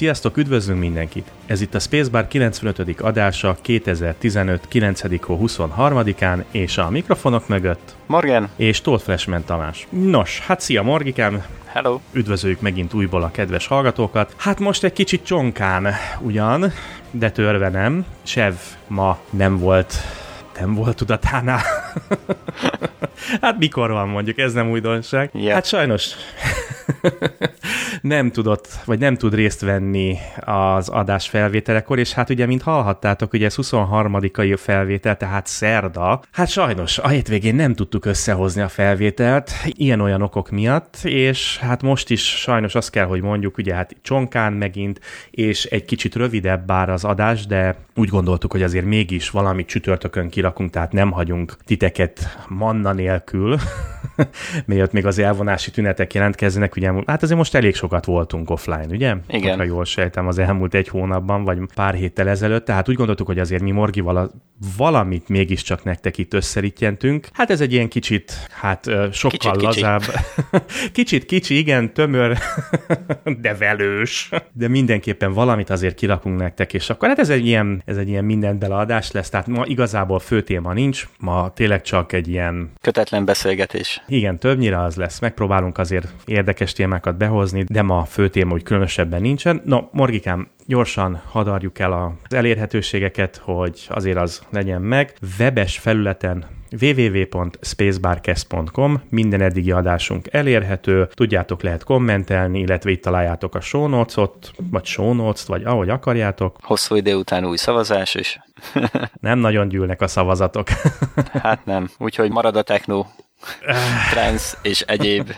Sziasztok, üdvözlünk mindenkit! Ez itt a Spacebar 95. adása 2015. 9. hó 23-án, és a mikrofonok mögött Morgan. és Tóth Flashman Tamás. Nos, hát szia Morgikám! Hello. Üdvözöljük megint újból a kedves hallgatókat. Hát most egy kicsit csonkán ugyan, de törve nem. Sev ma nem volt nem volt tudatánál. hát mikor van mondjuk, ez nem újdonság. Yeah. Hát sajnos nem tudott, vagy nem tud részt venni az adás felvételekor, és hát ugye, mint hallhattátok, ugye ez 23-ai felvétel, tehát szerda. Hát sajnos a hétvégén nem tudtuk összehozni a felvételt, ilyen-olyan okok miatt, és hát most is sajnos azt kell, hogy mondjuk, ugye hát csonkán megint, és egy kicsit rövidebb bár az adás, de úgy gondoltuk, hogy azért mégis valamit csütörtökön kirakunk, tehát nem hagyunk titeket manna nélkül, mielőtt még az elvonási tünetek jelentkeznek, ugye hát azért most elég sokat voltunk offline, ugye? Igen. Ha jól sejtem az elmúlt egy hónapban, vagy pár héttel ezelőtt, tehát úgy gondoltuk, hogy azért mi Morgival a, valamit mégiscsak nektek itt összerítjentünk. Hát ez egy ilyen kicsit, hát sokkal Kicsit kicsi. lazább. kicsit kicsi, igen, tömör, de velős. De mindenképpen valamit azért kirakunk nektek, és akkor hát ez egy ilyen, ez egy ilyen mindent beleadás lesz, tehát ma igazából fő téma nincs, ma tényleg csak egy ilyen Kötetlen beszélgetés. Igen, többnyire az lesz. Megpróbálunk azért érdekes témákat behozni, de ma a fő téma úgy különösebben nincsen. No, Morgikám, gyorsan hadarjuk el az elérhetőségeket, hogy azért az legyen meg. Webes felületen www.spacebarcast.com minden eddigi adásunk elérhető, tudjátok, lehet kommentelni, illetve itt találjátok a show notes-ot, vagy show notes vagy ahogy akarjátok. Hosszú idő után új szavazás is. Nem nagyon gyűlnek a szavazatok. Hát nem. Úgyhogy marad a techno, trance és egyéb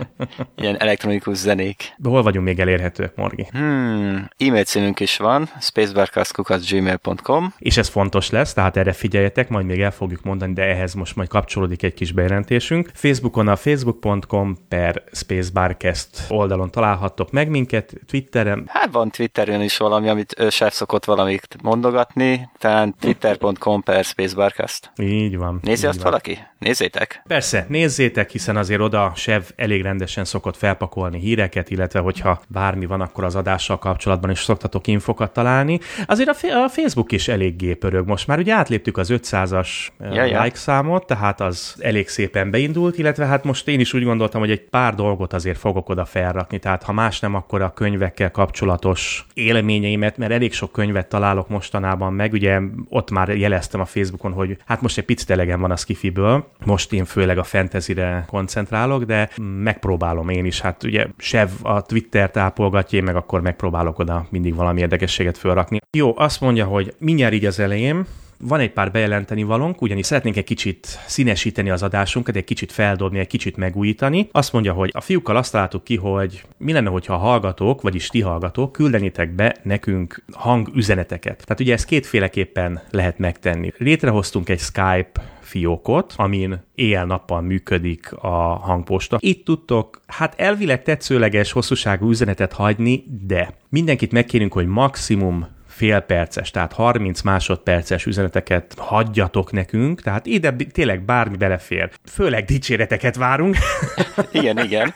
ilyen elektronikus zenék. Hol vagyunk még elérhetőek, Morgi? Hmm, e-mail címünk is van, spacebarcast.gmail.com és ez fontos lesz, tehát erre figyeljetek, majd még el fogjuk mondani, de ehhez most majd kapcsolódik egy kis bejelentésünk. Facebookon a facebook.com per spacebarcast oldalon találhattok meg minket, Twitteren, Hát van Twitteren is valami, amit Sef szokott valamit mondogatni, talán twitter.com per spacebarcast. így van. Nézi így azt van. valaki? Nézzétek! Persze, nézzétek, hiszen azért oda Sev elég rendesen szokott felpakolni híreket, illetve hogyha bármi van, akkor az adással kapcsolatban is szoktatok infokat találni. Azért a, a Facebook is eléggé pörög most már, ugye átléptük az 500-as Ja, ja, ja. like számot, tehát az elég szépen beindult, illetve hát most én is úgy gondoltam, hogy egy pár dolgot azért fogok oda felrakni, tehát ha más nem, akkor a könyvekkel kapcsolatos élményeimet, mert elég sok könyvet találok mostanában meg, ugye ott már jeleztem a Facebookon, hogy hát most egy picit elegem van a skifiből, most én főleg a fantasyre koncentrálok, de megpróbálom én is, hát ugye Sev a Twittert ápolgatja, én meg akkor megpróbálok oda mindig valami érdekességet fölrakni. Jó, azt mondja, hogy mindjárt így az elején, van egy pár bejelenteni valónk, ugyanis szeretnénk egy kicsit színesíteni az adásunkat, egy kicsit feldobni, egy kicsit megújítani. Azt mondja, hogy a fiúkkal azt találtuk ki, hogy mi lenne, hogyha a hallgatók, vagyis ti hallgatók küldenitek be nekünk hangüzeneteket. Tehát ugye ezt kétféleképpen lehet megtenni. Létrehoztunk egy Skype fiókot, amin éjjel-nappal működik a hangposta. Itt tudtok, hát elvileg tetszőleges hosszúságú üzenetet hagyni, de mindenkit megkérünk, hogy maximum fél perces, tehát 30 másodperces üzeneteket hagyjatok nekünk, tehát ide tényleg bármi belefér. Főleg dicséreteket várunk, Igen, igen.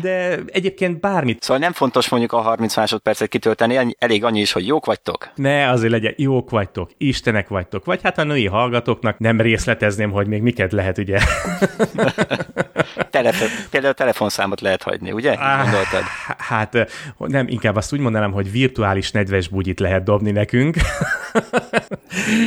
de egyébként bármit Szóval nem fontos mondjuk a 30 másodpercet kitölteni, elég annyi is, hogy jók vagytok. Ne, azért legyen, jók vagytok, istenek vagytok, vagy hát a női hallgatóknak nem részletezném, hogy még miket lehet, ugye? Telefon, például telefonszámot lehet hagyni, ugye? Gondoltad? Hát nem, inkább azt úgy mondanám, hogy virtuális nedves bugyit lehet dobni nekünk.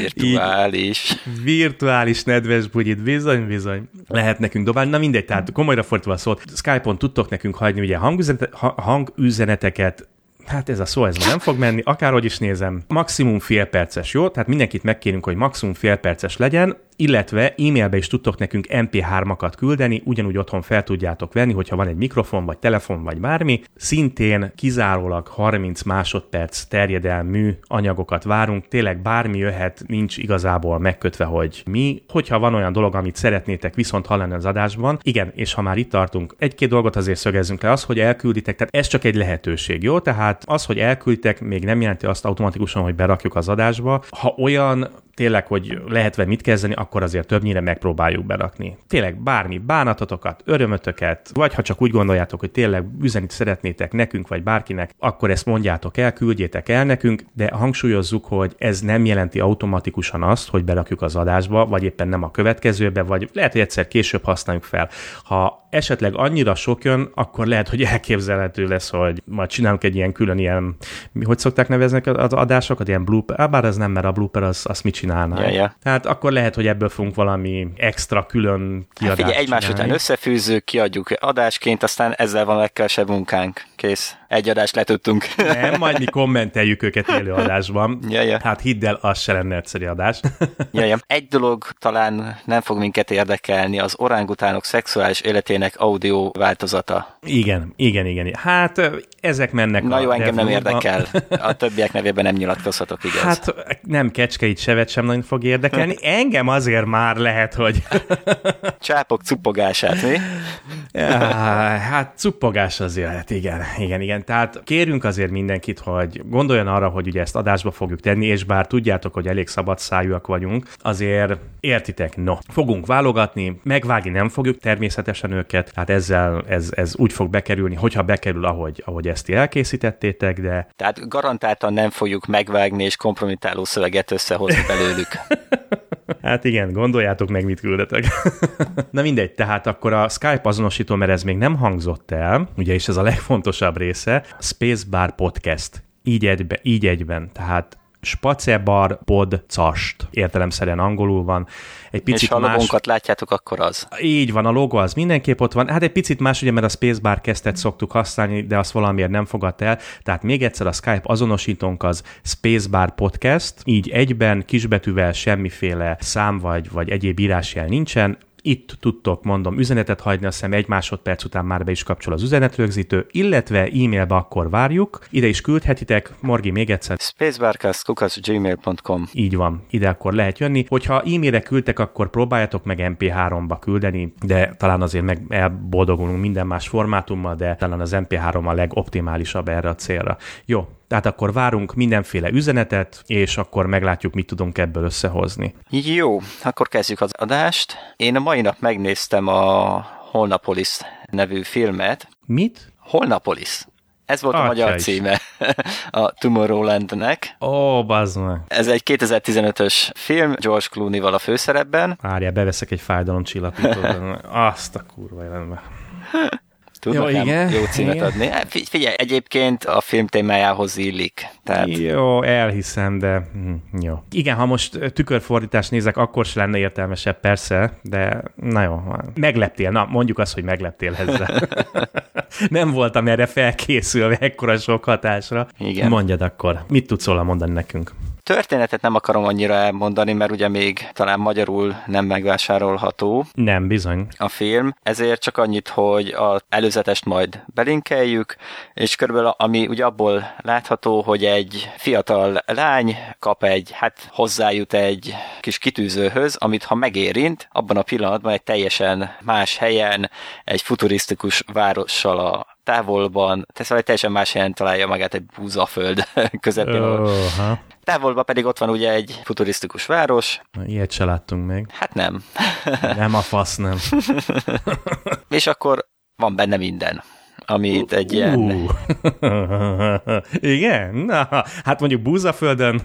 Virtuális. Virtuális nedves bugyit, bizony, bizony. Lehet nekünk dobálni. Na mindegy, tehát komolyra fordítva a szót, Skype-on tudtok nekünk hagyni ugye hangüzenete, ha- hangüzeneteket, Hát ez a szó, ez már nem fog menni, akárhogy is nézem. Maximum fél perces, jó? Tehát mindenkit megkérünk, hogy maximum fél perces legyen, illetve e-mailbe is tudtok nekünk MP3-akat küldeni, ugyanúgy otthon fel tudjátok venni, hogyha van egy mikrofon, vagy telefon, vagy bármi. Szintén kizárólag 30 másodperc terjedelmű anyagokat várunk, tényleg bármi jöhet, nincs igazából megkötve, hogy mi. Hogyha van olyan dolog, amit szeretnétek viszont hallani az adásban, igen, és ha már itt tartunk, egy-két dolgot azért szögezzünk le, az, hogy elkülditek, tehát ez csak egy lehetőség, jó? Tehát az, hogy elkülditek, még nem jelenti azt automatikusan, hogy berakjuk az adásba. Ha olyan tényleg, hogy lehet mit kezdeni, akkor azért többnyire megpróbáljuk berakni. Tényleg bármi, bánatotokat, örömötöket, vagy ha csak úgy gondoljátok, hogy tényleg üzenit szeretnétek nekünk, vagy bárkinek, akkor ezt mondjátok el, küldjétek el nekünk, de hangsúlyozzuk, hogy ez nem jelenti automatikusan azt, hogy berakjuk az adásba, vagy éppen nem a következőbe, vagy lehet, hogy egyszer később használjuk fel. Ha esetleg annyira sok jön, akkor lehet, hogy elképzelhető lesz, hogy majd csinálunk egy ilyen külön ilyen, hogy szokták nevezni az adásokat, ilyen blooper, bár ez nem, mert a blooper az, az mit csinálna. Ja, ja. Tehát akkor lehet, hogy ebből fogunk valami extra külön kiadást hát figyelj, egymás csinálni. után összefűzzük, kiadjuk adásként, aztán ezzel van a legkevesebb munkánk. Kész. Egy adást letudtunk. Nem, majd mi kommenteljük őket élő adásban. Ja, ja. Hát hidd el, az se lenne egyszerű adás. ja, ja. Egy dolog talán nem fog minket érdekelni, az orángutánok szexuális életének audio változata. Igen, igen, igen. Hát ezek mennek Na jó, engem nem érdekel. A többiek nevében nem nyilatkozhatok, igaz? Hát nem kecskeit sevet sem nagyon fog érdekelni. Engem azért már lehet, hogy Csápok cupogását, mi? Ja, hát cuppogás azért, hát igen, igen, igen. Tehát kérünk azért mindenkit, hogy gondoljon arra, hogy ugye ezt adásba fogjuk tenni, és bár tudjátok, hogy elég szabad szájúak vagyunk, azért értitek, no, fogunk válogatni, megvágni nem fogjuk természetesen őket, hát ezzel ez, ez úgy fog bekerülni, hogyha bekerül, ahogy, ahogy ezt elkészítettétek, de Tehát garantáltan nem fogjuk megvágni és kompromitáló szöveget összehozni belőlük. Hát igen, gondoljátok meg, mit küldetek. Na mindegy, tehát akkor a Skype azonosító, mert ez még nem hangzott el, ugye, és ez a legfontosabb része, Spacebar Podcast. Így, egybe, így egyben, tehát Spacebar Podcast értelemszerűen angolul van. Egy és picit ha a más... látjátok, akkor az. Így van, a logo az mindenképp ott van. Hát egy picit más, ugye, mert a Spacebar kezdet szoktuk használni, de azt valamiért nem fogadta el. Tehát még egyszer a Skype azonosítónk az Spacebar Podcast, így egyben, kisbetűvel semmiféle szám vagy, vagy egyéb írásjel nincsen. Itt tudtok, mondom, üzenetet hagyni, azt hiszem egy másodperc után már be is kapcsol az üzenetrögzítő, illetve e-mailbe akkor várjuk. Ide is küldhetitek, Morgi még egyszer, spacebarcast.gmail.com így van, ide akkor lehet jönni. Hogyha e-mailre küldtek, akkor próbáljatok meg MP3-ba küldeni, de talán azért meg elboldogulunk minden más formátummal, de talán az MP3 a legoptimálisabb erre a célra. Jó, tehát akkor várunk mindenféle üzenetet, és akkor meglátjuk, mit tudunk ebből összehozni. Jó, akkor kezdjük az adást. Én a mai nap megnéztem a Holnapolis nevű filmet. Mit? Holnapolis. Ez volt a Atya magyar is. címe a Tomorrowlandnek. Ó, bazd meg. Ez egy 2015-ös film, George Clooney-val a főszerepben. Várjál, beveszek egy fájdalomcsillapítót. Azt a kurva életbe. Tudnak Jó, igen, jó címet igen. adni. Hát Figy- Figyelj, egyébként a film témájához illik. Tehát Jó, elhiszem, de hm, jó. Igen, ha most tükörfordítást nézek, akkor se lenne értelmesebb, persze, de na jó, megleptél, na mondjuk azt, hogy megleptél ezzel. Nem voltam erre felkészülve ekkora sok hatásra. Igen. Mondjad akkor, mit tudsz róla mondani nekünk? Történetet nem akarom annyira elmondani, mert ugye még talán magyarul nem megvásárolható Nem, bizony. a film, ezért csak annyit, hogy az előzetest majd belinkeljük, és körülbelül ami ugye abból látható, hogy egy fiatal lány kap egy, hát hozzájut egy kis kitűzőhöz, amit ha megérint, abban a pillanatban egy teljesen más helyen, egy futurisztikus várossal a távolban, tehát egy teljesen más helyen találja magát egy búzaföld közepén. ahol- Oha, Távolban pedig ott van ugye egy futurisztikus város, ilyet se láttunk még. hát nem. Nem a fasz, nem. És akkor van benne minden, amit egy ilyen... Uh. Igen? Na, hát mondjuk búzaföldön,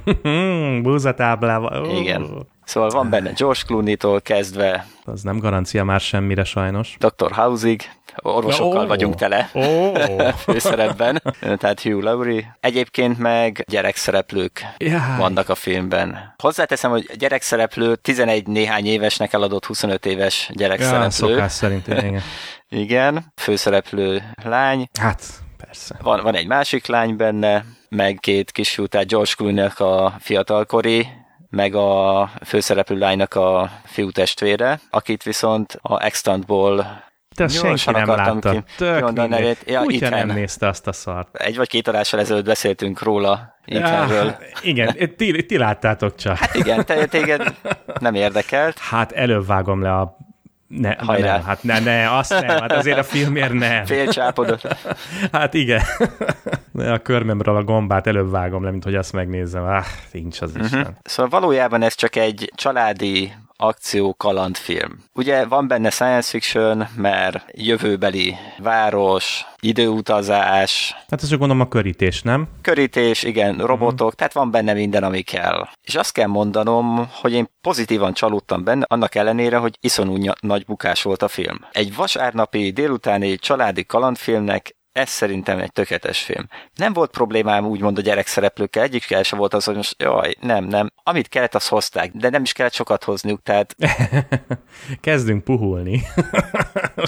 búzatáblával. Uh. Igen. Szóval van benne George Clooney-tól kezdve Az nem garancia már semmire sajnos. Dr. Housig, orvosokkal Ó. vagyunk tele Ó, főszerepben, tehát Hugh Laurie. Egyébként meg gyerekszereplők Jaj. vannak a filmben. Hozzáteszem, hogy gyerekszereplő 11 néhány évesnek eladott 25 éves ja, gyerekszereplő. szokás szerint, igen. Igen, főszereplő lány. Hát, persze. Van, van egy másik lány benne, meg két kisfiú, tehát George Clooney-nek a fiatalkori meg a főszereplő lánynak a fiú testvére, akit viszont a Extantból Te azt senki nem látta. Ki. Tök mindegy. nevét. Ja, Kutya nem nézte azt a szart. Egy vagy két adással ezelőtt beszéltünk róla. Ja, igen, ti, ti láttátok csak. Hát igen, te, téged nem érdekelt. Hát előbb vágom le a ne, Hajrá. nem, hát ne, ne, azt nem, hát azért a filmért nem. Félcsápodott. Hát igen. A körmemről a gombát előbb vágom le, mint hogy azt megnézzem. Ah, nincs az Isten. Szóval valójában ez csak egy családi akció kalandfilm. Ugye van benne science fiction, mert jövőbeli város, időutazás, Hát ez gondolom a körítés, nem? körítés, igen, robotok, uh-huh. tehát van benne minden, ami kell. És azt kell mondanom, hogy én pozitívan csalódtam benne, annak ellenére, hogy iszonyú ny- nagy bukás volt a film. Egy vasárnapi délutáni családi kalandfilmnek ez szerintem egy tökéletes film. Nem volt problémám úgymond a gyerekszereplőkkel, egyikkel se volt az, hogy most jaj, nem, nem. Amit kellett, azt hozták, de nem is kellett sokat hozniuk, tehát Kezdünk puhulni.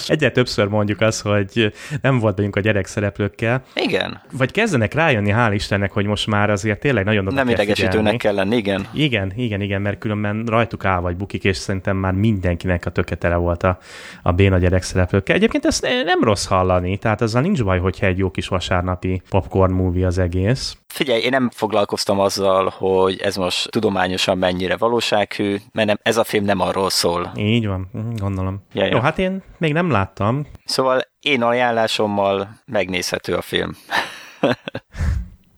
Egyre többször mondjuk azt, hogy nem volt bennünk a gyerekszereplőkkel, igen, vagy kezdenek rájönni, hál' Istennek, hogy most már azért tényleg nagyon oda nem kell idegesítőnek figyelni. kell lenni, igen. Igen, igen, igen, mert különben rajtuk áll vagy bukik, és szerintem már mindenkinek a töketele volt a, a béna gyerekszereplőkkel. Egyébként ezt nem rossz hallani, tehát azzal nincs baj, hogyha egy jó kis vasárnapi popcorn movie az egész. Figyelj, én nem foglalkoztam azzal, hogy ez most tudományosan mennyire valósághű, mert nem, ez a film nem arról szól. Így van, mhm, gondolom. Ja, ja. Jó, hát én még nem láttam. Szóval én ajánlásommal megnézhető a film.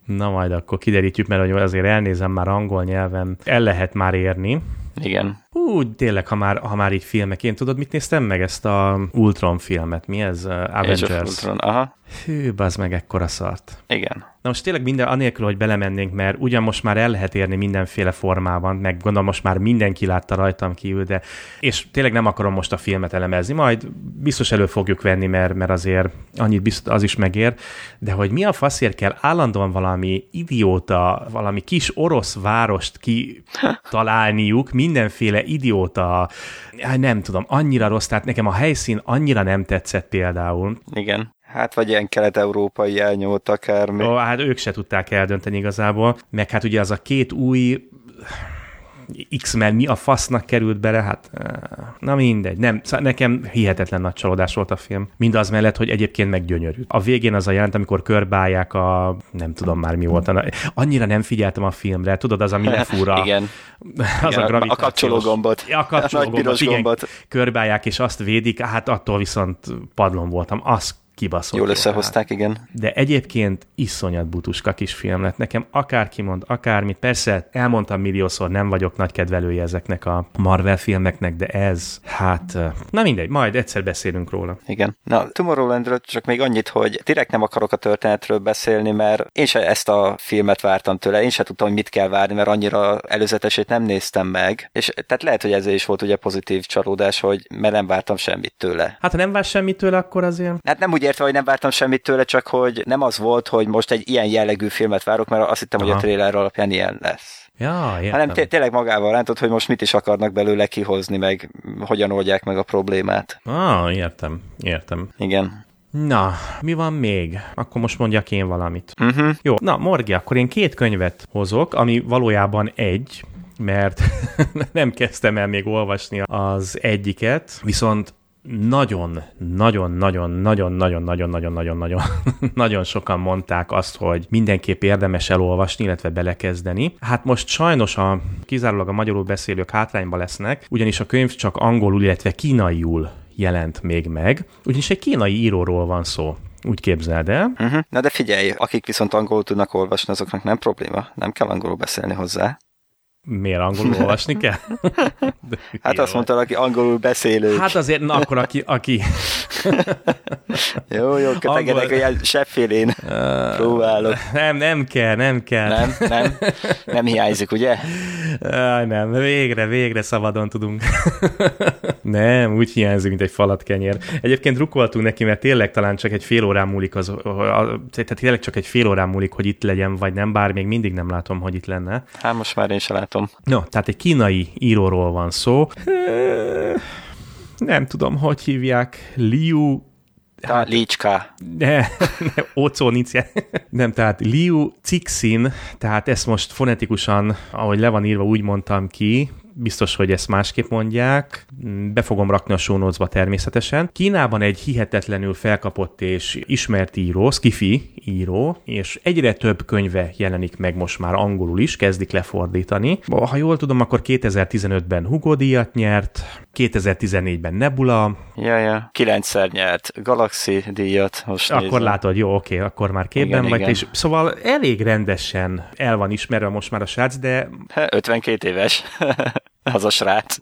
Na majd akkor kiderítjük, mert azért elnézem már angol nyelven, el lehet már érni. Igen. Úgy tényleg, ha már, ha már így filmek, én tudod, mit néztem meg? Ezt a Ultron filmet, mi ez? Age of Avengers. Ultron. Aha, Hű, bazd meg, ekkora szart. igen. Na most tényleg minden, anélkül, hogy belemennénk, mert ugyan most már el lehet érni mindenféle formában, meg gondolom most már mindenki látta rajtam kívül, de és tényleg nem akarom most a filmet elemezni, majd biztos elő fogjuk venni, mert, mert azért annyit biztos az is megér, de hogy mi a faszért kell állandóan valami idióta, valami kis orosz várost kitalálniuk, mindenféle idióta, hát nem tudom, annyira rossz, tehát nekem a helyszín annyira nem tetszett például, Igen. Hát vagy ilyen kelet-európai elnyomott akármi. Ó, hát ők se tudták eldönteni igazából, meg hát ugye az a két új X-Men mi a fasznak került bele, hát eh, na mindegy, nem, szóval nekem hihetetlen nagy csalódás volt a film. Mindaz mellett, hogy egyébként meg gyönyörű. A végén az a jelent, amikor körbálják a, nem tudom már mi volt, annyira nem figyeltem a filmre, tudod, az, ami lefúra. Igen. az Igen, a- a gravitációs- a kapcsoló A nagy piros gombot, igen, gombot. körbálják, és azt védik, hát attól viszont padlon voltam, az kibaszott. Jól jó, összehozták, igen. de egyébként iszonyat butuska kis film lett. Nekem akárki mond, akármit. Persze elmondtam milliószor, nem vagyok nagy kedvelője ezeknek a Marvel filmeknek, de ez, hát, na mindegy, majd egyszer beszélünk róla. Igen. Na, Tomorrowlandről csak még annyit, hogy direkt nem akarok a történetről beszélni, mert én se ezt a filmet vártam tőle, én se tudtam, hogy mit kell várni, mert annyira előzetesét nem néztem meg, és tehát lehet, hogy ezért is volt ugye pozitív csalódás, hogy mert nem vártam semmit tőle. Hát ha nem vársz semmit tőle, akkor azért... Hát nem úgy értve, hogy nem vártam semmit tőle, csak hogy nem az volt, hogy most egy ilyen jellegű filmet várok, mert azt hittem, hogy a Aha. trailer alapján ilyen lesz. Ja, értem. Hanem té- tényleg magával rántott, hogy most mit is akarnak belőle kihozni, meg hogyan oldják meg a problémát. Ah, értem, értem. Igen. Na, mi van még? Akkor most mondjak én valamit. Uh-huh. Jó, na Morgi, akkor én két könyvet hozok, ami valójában egy, mert nem kezdtem el még olvasni az egyiket, viszont nagyon, nagyon, nagyon, nagyon, nagyon, nagyon, nagyon, nagyon, nagyon, nagyon sokan mondták azt, hogy mindenképp érdemes elolvasni, illetve belekezdeni. Hát most sajnos a kizárólag a magyarul beszélők hátrányba lesznek, ugyanis a könyv csak angolul, illetve kínaiul jelent még meg, ugyanis egy kínai íróról van szó. Úgy képzeld el. Uh-huh. Na de figyelj, akik viszont angolul tudnak olvasni, azoknak nem probléma. Nem kell angolul beszélni hozzá. Miért angolul olvasni kell? De Hát azt mondta, aki angolul beszélő. Hát azért, na akkor aki, aki Jó, jó, kötegedek, Angol- hogy ilyen sebbfélén próbálok. nem, nem kell, nem kell. Nem, nem, nem hiányzik, ugye? Aj, nem, végre, végre szabadon tudunk. nem, úgy hiányzik, mint egy falat kenyér. Egyébként drukkoltunk neki, mert tényleg talán csak egy fél órán múlik, az, tehát tényleg csak egy fél órán múlik, hogy itt legyen, vagy nem, bár még mindig nem látom, hogy itt lenne. Hát most már én se látom. No, tehát egy kínai íróról van szó. Nem tudom, hogy hívják. Liu Hát, Licska. Ne, ne, Ocó nincs Nem, tehát Liu Cixin, tehát ezt most fonetikusan, ahogy le van írva, úgy mondtam ki, biztos, hogy ezt másképp mondják, be fogom rakni a show természetesen. Kínában egy hihetetlenül felkapott és ismert író, Skifi író, és egyre több könyve jelenik meg most már angolul is, kezdik lefordítani. Ha jól tudom, akkor 2015-ben Hugo díjat nyert, 2014-ben Nebula. Ja, ja. Kilencszer nyert Galaxy díjat. Most akkor nézem. látod, jó, oké, akkor már képben igen, vagy. Igen. És szóval elég rendesen el van ismerve most már a srác, de... 52 éves az a srác.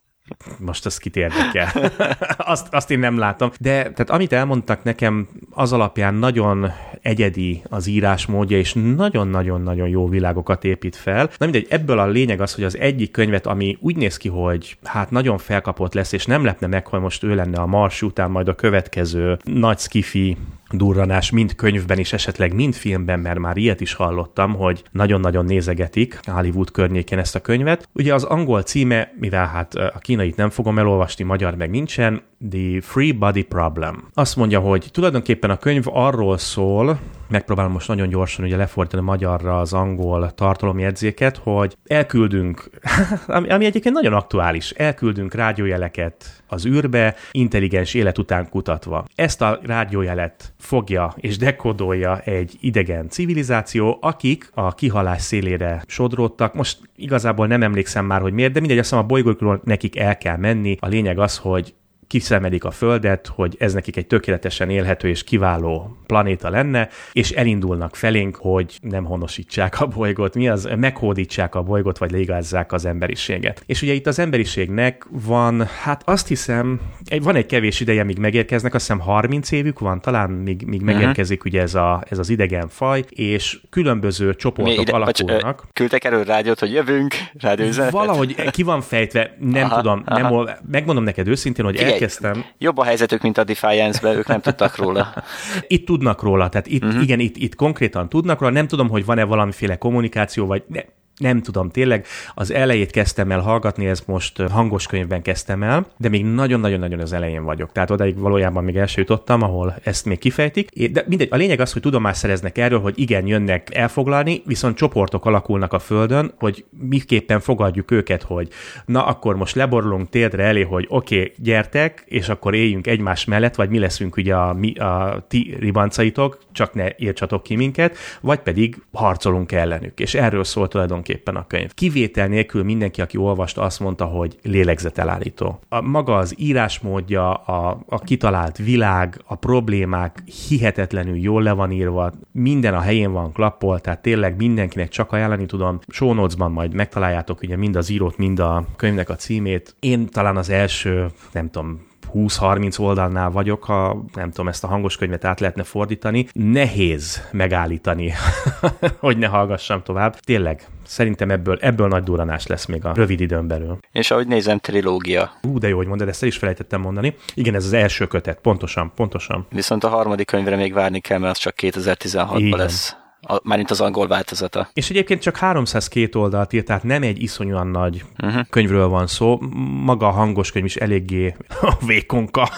Most az kit érdekel. azt, azt én nem látom. De tehát amit elmondtak nekem, az alapján nagyon egyedi az írásmódja, és nagyon-nagyon-nagyon jó világokat épít fel. Na mindegy, ebből a lényeg az, hogy az egyik könyvet, ami úgy néz ki, hogy hát nagyon felkapott lesz, és nem lepne meg, hogy most ő lenne a Mars után majd a következő nagy skifi durranás mind könyvben is, esetleg mind filmben, mert már ilyet is hallottam, hogy nagyon-nagyon nézegetik Hollywood környékén ezt a könyvet. Ugye az angol címe, mivel hát a kínait nem fogom elolvasni, magyar meg nincsen, The Free Body Problem. Azt mondja, hogy tulajdonképpen a könyv arról szól, megpróbálom most nagyon gyorsan ugye lefordítani magyarra az angol tartalomjegyzéket, hogy elküldünk, ami, egyébként nagyon aktuális, elküldünk rádiójeleket az űrbe, intelligens élet után kutatva. Ezt a rádiójelet fogja és dekodolja egy idegen civilizáció, akik a kihalás szélére sodródtak. Most igazából nem emlékszem már, hogy miért, de mindegy, azt hiszem a bolygókról nekik el kell menni. A lényeg az, hogy kiszemelik a Földet, hogy ez nekik egy tökéletesen élhető és kiváló planéta lenne, és elindulnak felénk, hogy nem honosítsák a bolygót, mi az, meghódítsák a bolygót, vagy légázzák az emberiséget. És ugye itt az emberiségnek van, hát azt hiszem, van egy kevés ideje, míg megérkeznek, azt hiszem 30 évük van, talán míg, míg uh-huh. megérkezik ugye ez, a, ez az idegen faj, és különböző csoportok ide, alakulnak. Vagy, küldtek elő rádiót, hogy jövünk, rádióüzenetet? Valahogy ki van fejtve, nem aha, tudom, aha. nem, megmondom neked őszintén, hogy Figyelj, elkezdtem. Jobb a helyzetük, mint a Defiance-ben, ők nem tudtak róla. Itt tudnak róla, tehát itt, uh-huh. igen, itt, itt konkrétan tudnak róla, nem tudom, hogy van-e valamiféle kommunikáció, vagy ne, nem tudom, tényleg az elejét kezdtem el hallgatni, ezt most hangos könyvben kezdtem el, de még nagyon-nagyon-nagyon az elején vagyok. Tehát odaig valójában még el jutottam, ahol ezt még kifejtik. De mindegy, a lényeg az, hogy tudomást szereznek erről, hogy igen, jönnek elfoglalni, viszont csoportok alakulnak a Földön, hogy miképpen fogadjuk őket, hogy na akkor most leborulunk térdre elé, hogy oké, okay, gyertek, és akkor éljünk egymás mellett, vagy mi leszünk ugye a, mi, a ti ribancaitok, csak ne írtsatok ki minket, vagy pedig harcolunk ellenük. És erről szól tulajdonképpen tulajdonképpen a könyv. Kivétel nélkül mindenki, aki olvasta, azt mondta, hogy lélegzetelállító. A maga az írásmódja, a, a kitalált világ, a problémák hihetetlenül jól le van írva, minden a helyén van klappol, tehát tényleg mindenkinek csak ajánlani tudom. Show majd megtaláljátok ugye mind az írót, mind a könyvnek a címét. Én talán az első, nem tudom, 20-30 oldalnál vagyok, ha nem tudom, ezt a hangos könyvet át lehetne fordítani. Nehéz megállítani, hogy ne hallgassam tovább. Tényleg, szerintem ebből, ebből nagy duranás lesz még a rövid időn belül. És ahogy nézem, trilógia. Ú, de jó, hogy mondod, ezt el is felejtettem mondani. Igen, ez az első kötet, pontosan, pontosan. Viszont a harmadik könyvre még várni kell, mert az csak 2016-ban lesz. A, mármint az angol változata. És egyébként csak 302 oldalt írt, tehát nem egy iszonyúan nagy uh-huh. könyvről van szó. Maga a hangos könyv is eléggé vékonka,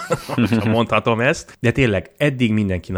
mondhatom ezt. De tényleg eddig mindenki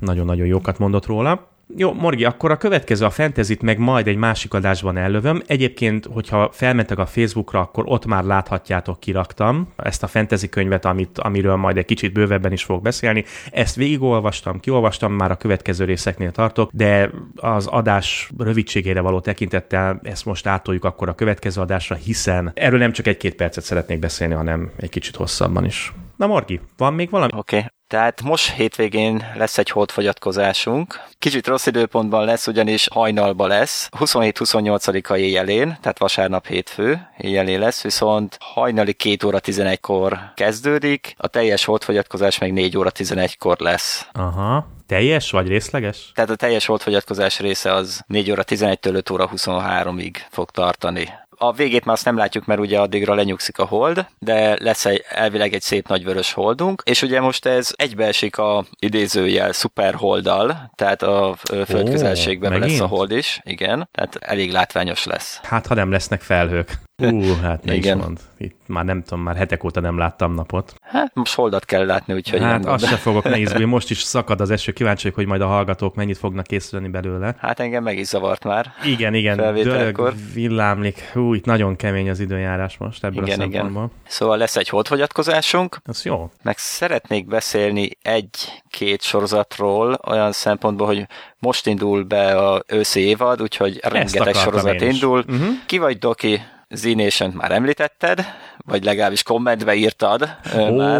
nagyon-nagyon jókat mondott róla. Jó, Morgi, akkor a következő a fantasy meg majd egy másik adásban ellövöm. Egyébként, hogyha felmentek a Facebookra, akkor ott már láthatjátok, kiraktam ezt a fantasy könyvet, amit, amiről majd egy kicsit bővebben is fog beszélni. Ezt végigolvastam, kiolvastam, már a következő részeknél tartok, de az adás rövidségére való tekintettel ezt most átoljuk akkor a következő adásra, hiszen erről nem csak egy-két percet szeretnék beszélni, hanem egy kicsit hosszabban is. Na Morgi, van még valami? Oké, okay. Tehát most hétvégén lesz egy holdfogyatkozásunk. Kicsit rossz időpontban lesz, ugyanis hajnalba lesz. 27-28-a éjjelén, tehát vasárnap hétfő éjjelén lesz, viszont hajnali 2 óra 11-kor kezdődik, a teljes holdfogyatkozás meg 4 óra 11-kor lesz. Aha. Teljes vagy részleges? Tehát a teljes holdfogyatkozás része az 4 óra 11-től 5 óra 23-ig fog tartani. A végét már azt nem látjuk, mert ugye addigra lenyugszik a hold, de lesz egy, elvileg egy szép nagy vörös holdunk, és ugye most ez egybeesik a idézőjel szuperholddal, tehát a földközelségben oh, lesz a hold is, igen, tehát elég látványos lesz. Hát, ha nem lesznek felhők. Hú, hát ne Igen. is mond. Itt már nem tudom, már hetek óta nem láttam napot. Hát most holdat kell látni, úgyhogy hát nem azt se fogok ne izgulni. Most is szakad az eső. Kíváncsi vagyok, hogy majd a hallgatók mennyit fognak készülni belőle. Hát engem meg is zavart már. Igen, igen, dörög, villámlik. Hú, itt nagyon kemény az időjárás most ebből Igen, a igen. szempontból. Szóval lesz egy holdfogyatkozásunk, Az jó. meg szeretnék beszélni egy-két sorozatról, olyan szempontból, hogy most indul be a őszi évad, úgyhogy rengeteg sorozat indul. Mhm. Ki vagy, Doki? Z már említetted, vagy legalábbis kommentbe írtad.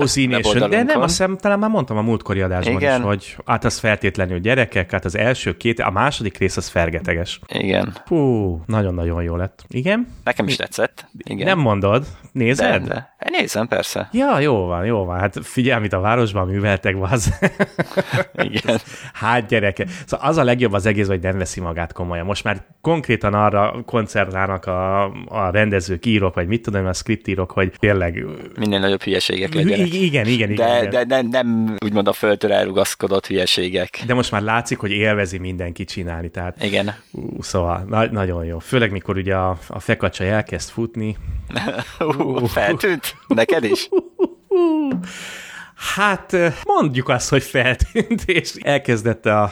Ó, színés. De nem, azt hiszem, talán már mondtam a múltkori adásban Igen. is, hogy hát az feltétlenül gyerekek, hát az első két, a második rész az fergeteges. Igen. Hú, nagyon-nagyon jó lett. Igen? Nekem is tetszett. Igen. Nem mondod? de, Nézed? de. Nézem, persze. Ja, jó van, jó van. Hát figyelj, amit a városban műveltek, az. Igen. hát gyereke. Szóval az a legjobb az egész, hogy nem veszi magát komolyan. Most már konkrétan arra koncertálnak a, a rendezők, írók, vagy mit tudom, a scriptírók, hogy tényleg... Minél nagyobb hülyeségek legyenek. I- igen, igen, igen. De, igen. de, de nem úgymond a földtől elrugaszkodott hülyeségek. de most már látszik, hogy élvezi mindenki csinálni, tehát Igen. ú, szóval na- nagyon jó. Főleg, mikor ugye a, a fekacsa elkezd futni. Uh, feltűnt? Neked is? Hát mondjuk azt, hogy feltűnt, és elkezdette a,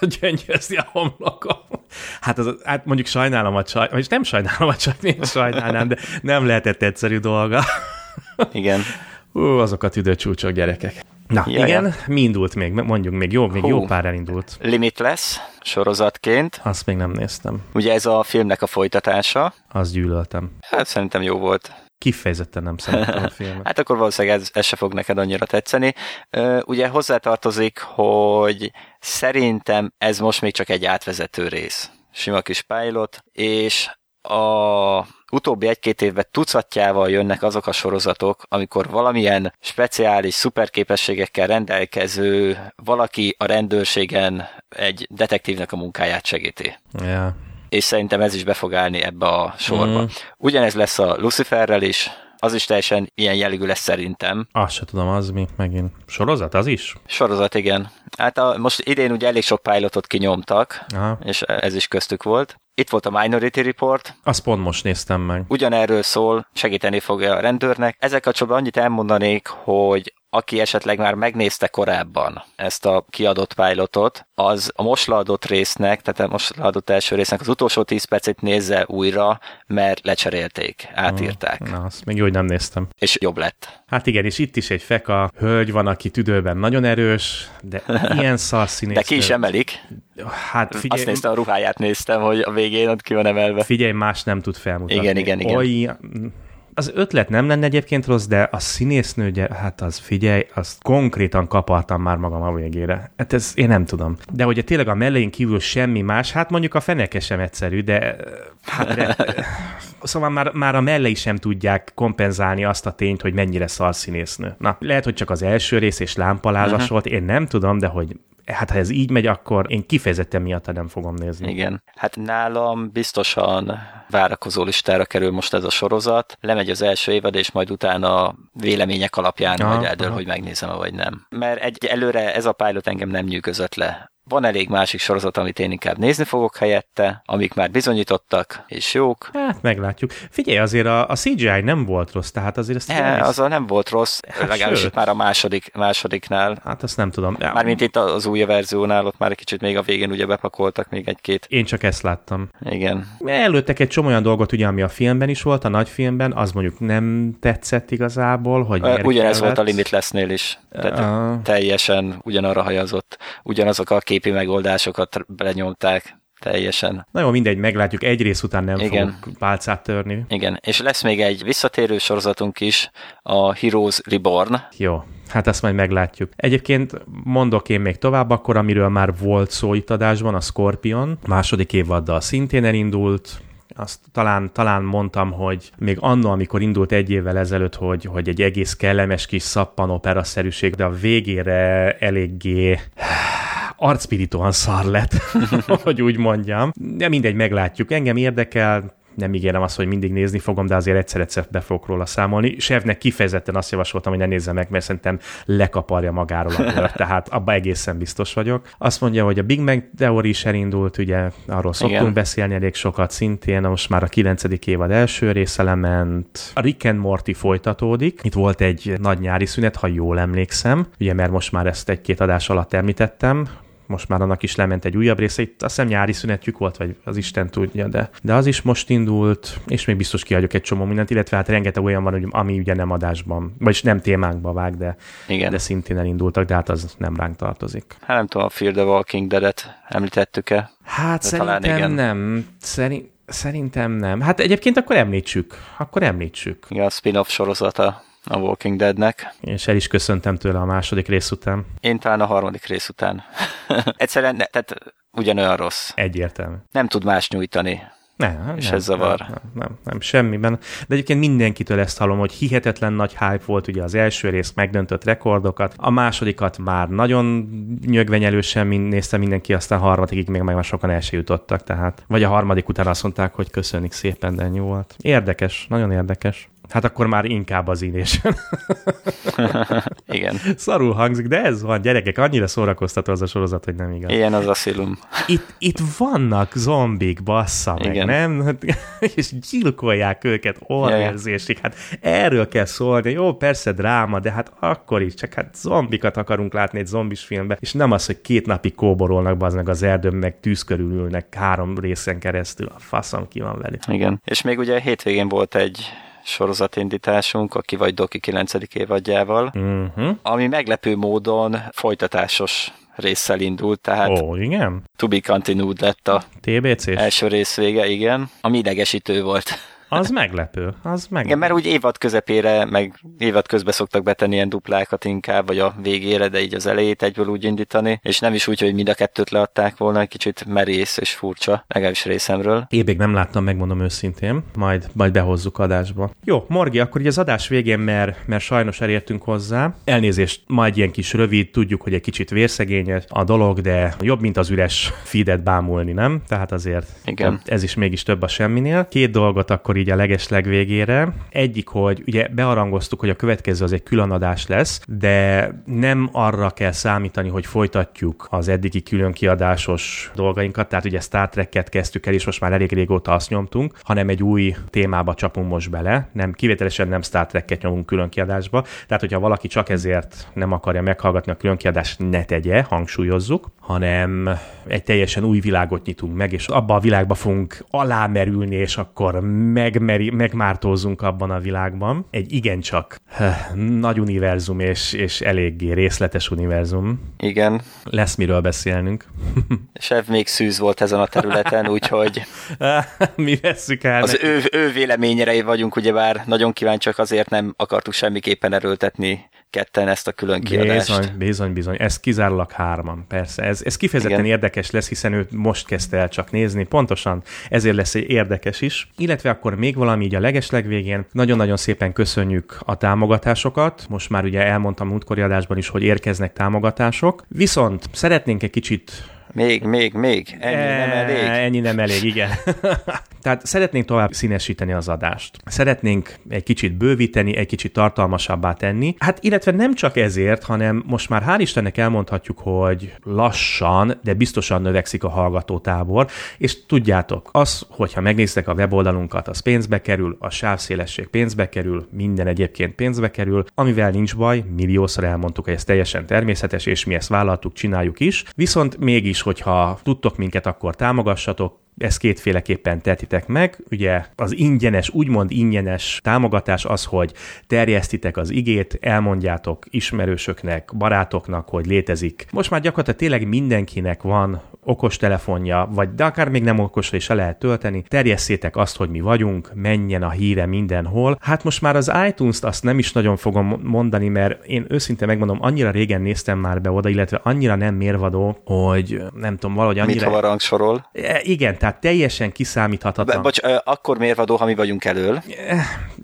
a gyöngyözni a homlokom. Hát, az, hát mondjuk sajnálom a csaj, és nem sajnálom a csaj, én sajnálnám, de nem lehetett egyszerű dolga. Igen. Ú, azok a tüdőcsúcsok gyerekek. Na, Ja, igen, mi indult még? Mondjuk még jó, még Hú. jó pár elindult. Limitless sorozatként. Azt még nem néztem. Ugye ez a filmnek a folytatása. Azt gyűlöltem. Hát szerintem jó volt. Kifejezetten nem szerettem a filmet. Hát akkor valószínűleg ez, ez se fog neked annyira tetszeni. Ugye hozzátartozik, hogy szerintem ez most még csak egy átvezető rész. Sima kis pilot, és a utóbbi egy-két évben tucatjával jönnek azok a sorozatok, amikor valamilyen speciális szuperképességekkel rendelkező valaki a rendőrségen egy detektívnek a munkáját segíti Ja. És szerintem ez is be fog állni ebbe a sorba. Mm. Ugyanez lesz a Luciferrel is, az is teljesen ilyen jellegű lesz szerintem. Azt se tudom, az mi megint. Sorozat, az is? Sorozat, igen. Hát a, most idén ugye elég sok pilotot kinyomtak, Aha. és ez is köztük volt. Itt volt a Minority Report, Azt pont most néztem meg. ugyanerről szól, segíteni fogja a rendőrnek. Ezek kapcsolatban annyit elmondanék, hogy aki esetleg már megnézte korábban ezt a kiadott pilotot, az a most leadott résznek, tehát a most leadott első résznek az utolsó 10 percét nézze újra, mert lecserélték, átírták, Na, azt még jó, hogy nem néztem. és jobb lett. Hát igen, és itt is egy feka hölgy van, aki tüdőben nagyon erős, de ilyen szar színész. De ki is emelik. Hát figyelj, Azt néztem, a ruháját néztem, hogy a végén ott ki van emelve. figyelj, más nem tud felmutatni. Igen, igen, igen. Oly, az ötlet nem lenne egyébként rossz, de a színésznő, hát az figyelj, azt konkrétan kapartam már magam a végére. Hát ez én nem tudom. De ugye tényleg a mellein kívül semmi más, hát mondjuk a feneke sem egyszerű, de hát de, szóval már, már a mellei sem tudják kompenzálni azt a tényt, hogy mennyire szar színésznő. Na, lehet, hogy csak az első rész és lámpalázas uh-huh. volt, én nem tudom, de hogy hát ha ez így megy, akkor én kifejezetten miatta nem fogom nézni. Igen. Hát nálam biztosan várakozó listára kerül most ez a sorozat. Lemegy az első évad, és majd utána vélemények alapján Aha, majd eldől, aha. hogy megnézem vagy nem. Mert egy, előre ez a pilot engem nem nyűgözött le. Van elég másik sorozat, amit én inkább nézni fogok helyette, amik már bizonyítottak, és jók. Hát meglátjuk. Figyelj, azért a, a CGI nem volt rossz, tehát azért ezt E, elnéz- azzal nem volt rossz, legalábbis sőt. itt már a második, másodiknál. Hát azt nem tudom. Mármint itt az új verziónál, ott már egy kicsit még a végén ugye bepakoltak még egy-két. Én csak ezt láttam. Igen. Előttek egy csomó olyan dolgot, ugye, ami a filmben is volt, a nagy filmben, az mondjuk nem tetszett igazából, hogy Ugyanez volt a kellett. Limitlessnél is. Tehát Ah. teljesen ugyanarra hajazott. Ugyanazok a képi megoldásokat belenyomták. Teljesen. Na jó, mindegy, meglátjuk. Egy rész után nem Igen. fogok pálcát törni. Igen. És lesz még egy visszatérő sorozatunk is, a Heroes Reborn. Jó, hát ezt majd meglátjuk. Egyébként mondok én még tovább, akkor amiről már volt szó itt adásban, a Scorpion. Második évaddal szintén elindult, azt talán, talán mondtam, hogy még annó, amikor indult egy évvel ezelőtt, hogy, hogy egy egész kellemes kis szappanopera-szerűség, de a végére eléggé arcpiritóan szar lett, hogy úgy mondjam. De mindegy, meglátjuk. Engem érdekel, nem ígérem azt, hogy mindig nézni fogom, de azért egyszer-egyszer be fogok róla számolni. Sevnek kifejezetten azt javasoltam, hogy ne nézze meg, mert szerintem lekaparja magáról a bőr, tehát abba egészen biztos vagyok. Azt mondja, hogy a Big Bang Theory is elindult, ugye arról szoktunk Igen. beszélni elég sokat szintén, most már a kilencedik évad első része lement. A Rick and Morty folytatódik. Itt volt egy nagy nyári szünet, ha jól emlékszem, ugye mert most már ezt egy-két adás alatt említettem, most már annak is lement egy újabb része, itt azt hiszem nyári szünetjük volt, vagy az Isten tudja, de, de az is most indult, és még biztos kiadjuk egy csomó mindent, illetve hát rengeteg olyan van, hogy ami ugye nem adásban, vagyis nem témánkba vág, de, Igen. de szintén elindultak, de hát az nem ránk tartozik. Hát nem tudom, a Fear the Walking Dead-et említettük-e? Hát de szerintem nem. Szerint, Szerintem nem. Hát egyébként akkor említsük. Akkor említsük. Igen, a spin-off sorozata a Walking Deadnek. És el is köszöntem tőle a második rész után. Én talán a harmadik rész után. Egyszerűen, ne, tehát ugyanolyan rossz. Egyértelmű. Nem tud más nyújtani. Nem, és nem, ez zavar. Nem, nem, nem, nem, semmiben. De egyébként mindenkitől ezt hallom, hogy hihetetlen nagy hype volt, ugye az első rész megdöntött rekordokat, a másodikat már nagyon nyögvenyelősen nézte mindenki, aztán a harmadikig még meg már sokan el jutottak, tehát vagy a harmadik után azt mondták, hogy köszönik szépen, de ennyi volt. Érdekes, nagyon érdekes. Hát akkor már inkább az ínésen. Igen. Szarul hangzik, de ez van, gyerekek, annyira szórakoztató az a sorozat, hogy nem igaz. Ilyen az Asylum. Itt, itt vannak zombik, bassza meg, Igen. nem? És gyilkolják őket orrérzésig. Hát erről kell szólni. Jó, persze dráma, de hát akkor is, csak hát zombikat akarunk látni egy zombis filmbe, és nem az, hogy két napig kóborolnak az meg az erdőn, meg tűz körül ülnek három részen keresztül. A faszom ki van velük. Igen. És még ugye hétvégén volt egy sorozatindításunk, aki vagy Doki 9. évadjával, uh-huh. ami meglepő módon folytatásos résszel indult, tehát Ó, oh, igen? To be continued lett a TBC első rész vége, igen, ami idegesítő volt. Az meglepő, az meglepő. Igen, mert úgy évad közepére, meg évad közben szoktak betenni ilyen duplákat inkább, vagy a végére, de így az elejét egyből úgy indítani, és nem is úgy, hogy mind a kettőt leadták volna, egy kicsit merész és furcsa, legalábbis részemről. Én még nem láttam, megmondom őszintén, majd, majd behozzuk adásba. Jó, Morgi, akkor így az adás végén, mert, mert sajnos elértünk hozzá. Elnézést, majd ilyen kis rövid, tudjuk, hogy egy kicsit vérszegényes a dolog, de jobb, mint az üres feedet bámulni, nem? Tehát azért Igen. ez is mégis több a semminél. Két dolgot akkor így a legesleg végére. Egyik, hogy ugye bearangoztuk, hogy a következő az egy különadás lesz, de nem arra kell számítani, hogy folytatjuk az eddigi különkiadásos dolgainkat, tehát ugye Star Trek-et kezdtük el, és most már elég régóta azt nyomtunk, hanem egy új témába csapunk most bele, nem kivételesen nem Star Trek-et nyomunk különkiadásba, tehát hogyha valaki csak ezért nem akarja meghallgatni a különkiadást, ne tegye, hangsúlyozzuk, hanem egy teljesen új világot nyitunk meg, és abba a világba fogunk alámerülni, és akkor meg megmeri, megmártózunk abban a világban. Egy igencsak nagy univerzum és, és eléggé részletes univerzum. Igen. Lesz miről beszélnünk. Sev még szűz volt ezen a területen, úgyhogy mi veszük el. Az ő, ő véleményére vagyunk, ugyebár nagyon kíváncsiak, azért nem akartuk semmiképpen erőltetni ketten ezt a külön kiadást. Bizony, bizony, bizony. Ez kizárólag hárman, persze. Ez, ez kifejezetten Igen. érdekes lesz, hiszen ő most kezdte el csak nézni. Pontosan ezért lesz egy érdekes is. Illetve akkor még valami így a legeslegvégén. Nagyon-nagyon szépen köszönjük a támogatásokat. Most már ugye elmondtam múltkori adásban is, hogy érkeznek támogatások. Viszont szeretnénk egy kicsit még, még, még. Ennyi e, nem elég. Ennyi nem elég, igen. Tehát szeretnénk tovább színesíteni az adást. Szeretnénk egy kicsit bővíteni, egy kicsit tartalmasabbá tenni. Hát illetve nem csak ezért, hanem most már hál' Istennek elmondhatjuk, hogy lassan, de biztosan növekszik a hallgatótábor, és tudjátok, az, hogyha megnéztek a weboldalunkat, az pénzbe kerül, a sávszélesség pénzbe kerül, minden egyébként pénzbe kerül, amivel nincs baj, milliószor elmondtuk, hogy ez teljesen természetes, és mi ezt vállaltuk, csináljuk is, viszont mégis hogyha tudtok minket, akkor támogassatok, ezt kétféleképpen tetitek meg. Ugye az ingyenes, úgymond ingyenes támogatás az, hogy terjesztitek az igét, elmondjátok ismerősöknek, barátoknak, hogy létezik. Most már gyakorlatilag tényleg mindenkinek van okos telefonja, vagy de akár még nem okosra is lehet tölteni. Terjesszétek azt, hogy mi vagyunk, menjen a híre mindenhol. Hát most már az iTunes-t azt nem is nagyon fogom mondani, mert én őszintén megmondom, annyira régen néztem már be oda, illetve annyira nem mérvadó, hogy nem tudom, valahogy annyira... Mit hova rangsorol? E, igen, tehát teljesen kiszámíthatatlan. Bocs, akkor mérvadó, ha mi vagyunk elől?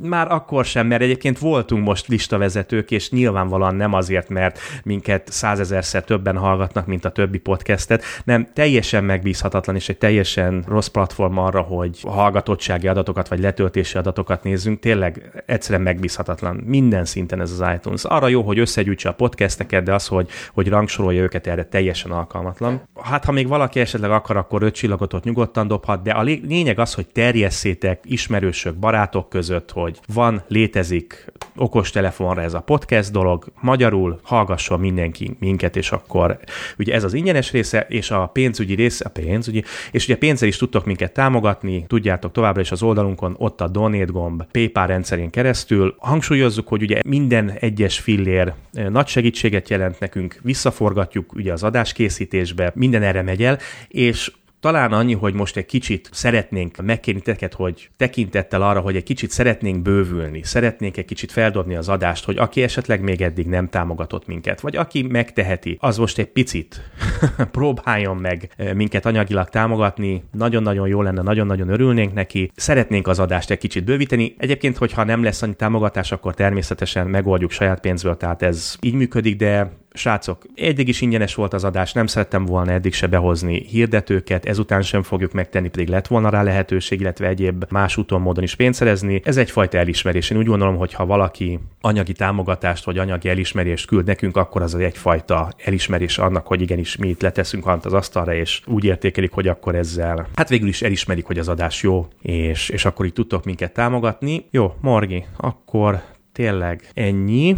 Már akkor sem, mert egyébként voltunk most listavezetők, és nyilvánvalóan nem azért, mert minket százezerszer többen hallgatnak, mint a többi podcastet, nem, teljesen megbízhatatlan és egy teljesen rossz platform arra, hogy hallgatottsági adatokat vagy letöltési adatokat nézzünk. Tényleg egyszerűen megbízhatatlan. Minden szinten ez az iTunes. Arra jó, hogy összegyűjtse a podcasteket, de az, hogy, hogy rangsorolja őket erre teljesen alkalmatlan. Hát, ha még valaki esetleg akar, akkor öt csillagot nyugodtan dobhat, de a lényeg az, hogy terjesszétek ismerősök, barátok között, hogy van, létezik okostelefonra ez a podcast dolog, magyarul hallgasson mindenki minket, és akkor ugye ez az ingyenes része, és a pénzügyi része, a pénzügyi, és ugye pénzzel is tudtok minket támogatni, tudjátok továbbra is az oldalunkon, ott a donate gomb PayPal rendszerén keresztül. Hangsúlyozzuk, hogy ugye minden egyes fillér nagy segítséget jelent nekünk, visszaforgatjuk ugye az adáskészítésbe, minden erre megy el, és talán annyi, hogy most egy kicsit szeretnénk megkérni teket, hogy tekintettel arra, hogy egy kicsit szeretnénk bővülni, szeretnénk egy kicsit feldobni az adást, hogy aki esetleg még eddig nem támogatott minket, vagy aki megteheti, az most egy picit próbáljon meg minket anyagilag támogatni, nagyon-nagyon jó lenne, nagyon-nagyon örülnénk neki, szeretnénk az adást egy kicsit bővíteni. Egyébként, hogyha nem lesz annyi támogatás, akkor természetesen megoldjuk saját pénzből, tehát ez így működik, de srácok, eddig is ingyenes volt az adás, nem szerettem volna eddig se behozni hirdetőket, ezután sem fogjuk megtenni, pedig lett volna rá lehetőség, illetve egyéb más úton, módon is pénzt szerezni. Ez egyfajta elismerés. Én úgy gondolom, hogy ha valaki anyagi támogatást vagy anyagi elismerést küld nekünk, akkor az egyfajta elismerés annak, hogy igenis mi itt leteszünk hant az asztalra, és úgy értékelik, hogy akkor ezzel, hát végül is elismerik, hogy az adás jó, és, és akkor így tudtok minket támogatni. Jó, Morgi, akkor tényleg ennyi.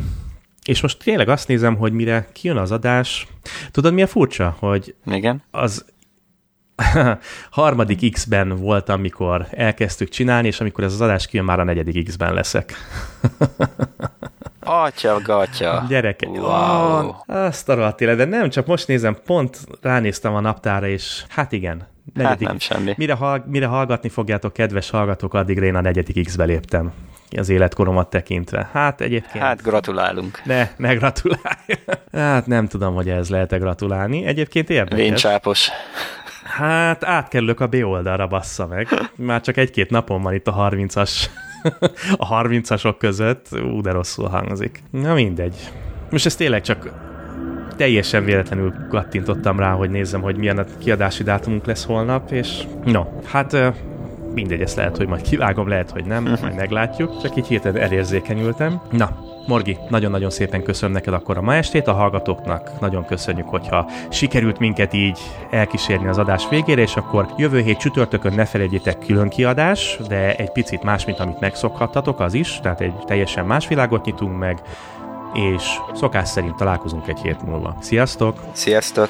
És most tényleg azt nézem, hogy mire kijön az adás, tudod mi a furcsa, hogy Igen. az harmadik X-ben volt, amikor elkezdtük csinálni, és amikor ez az adás kijön, már a negyedik X-ben leszek. Atya, gatya. Gyereke. Wow. Oh, azt a rohadt de nem, csak most nézem, pont ránéztem a naptára, és hát igen. Negyedik. Hát nem semmi. Mire, hall, mire hallgatni fogjátok, kedves hallgatók, addigra én a negyedik X-be léptem az életkoromat tekintve. Hát egyébként... Hát gratulálunk. Ne, ne gratulálj. Hát nem tudom, hogy ez lehet-e gratulálni. Egyébként érdekes. Véncsápos. Hát átkerülök a B oldalra, bassza meg. Már csak egy-két napon van itt a 30-as a 30-asok között. Ú, de rosszul hangzik. Na mindegy. Most ez tényleg csak teljesen véletlenül kattintottam rá, hogy nézzem, hogy milyen a kiadási dátumunk lesz holnap, és no, hát mindegy, ezt lehet, hogy majd kivágom, lehet, hogy nem, majd meglátjuk, csak így hirtelen elérzékenyültem. Na, Morgi, nagyon-nagyon szépen köszönöm neked akkor a ma estét, a hallgatóknak nagyon köszönjük, hogyha sikerült minket így elkísérni az adás végére, és akkor jövő hét csütörtökön ne felejtjétek külön kiadás, de egy picit más, mint amit megszokhattatok, az is, tehát egy teljesen más világot nyitunk meg, és szokás szerint találkozunk egy hét múlva. Sziasztok! Sziasztok!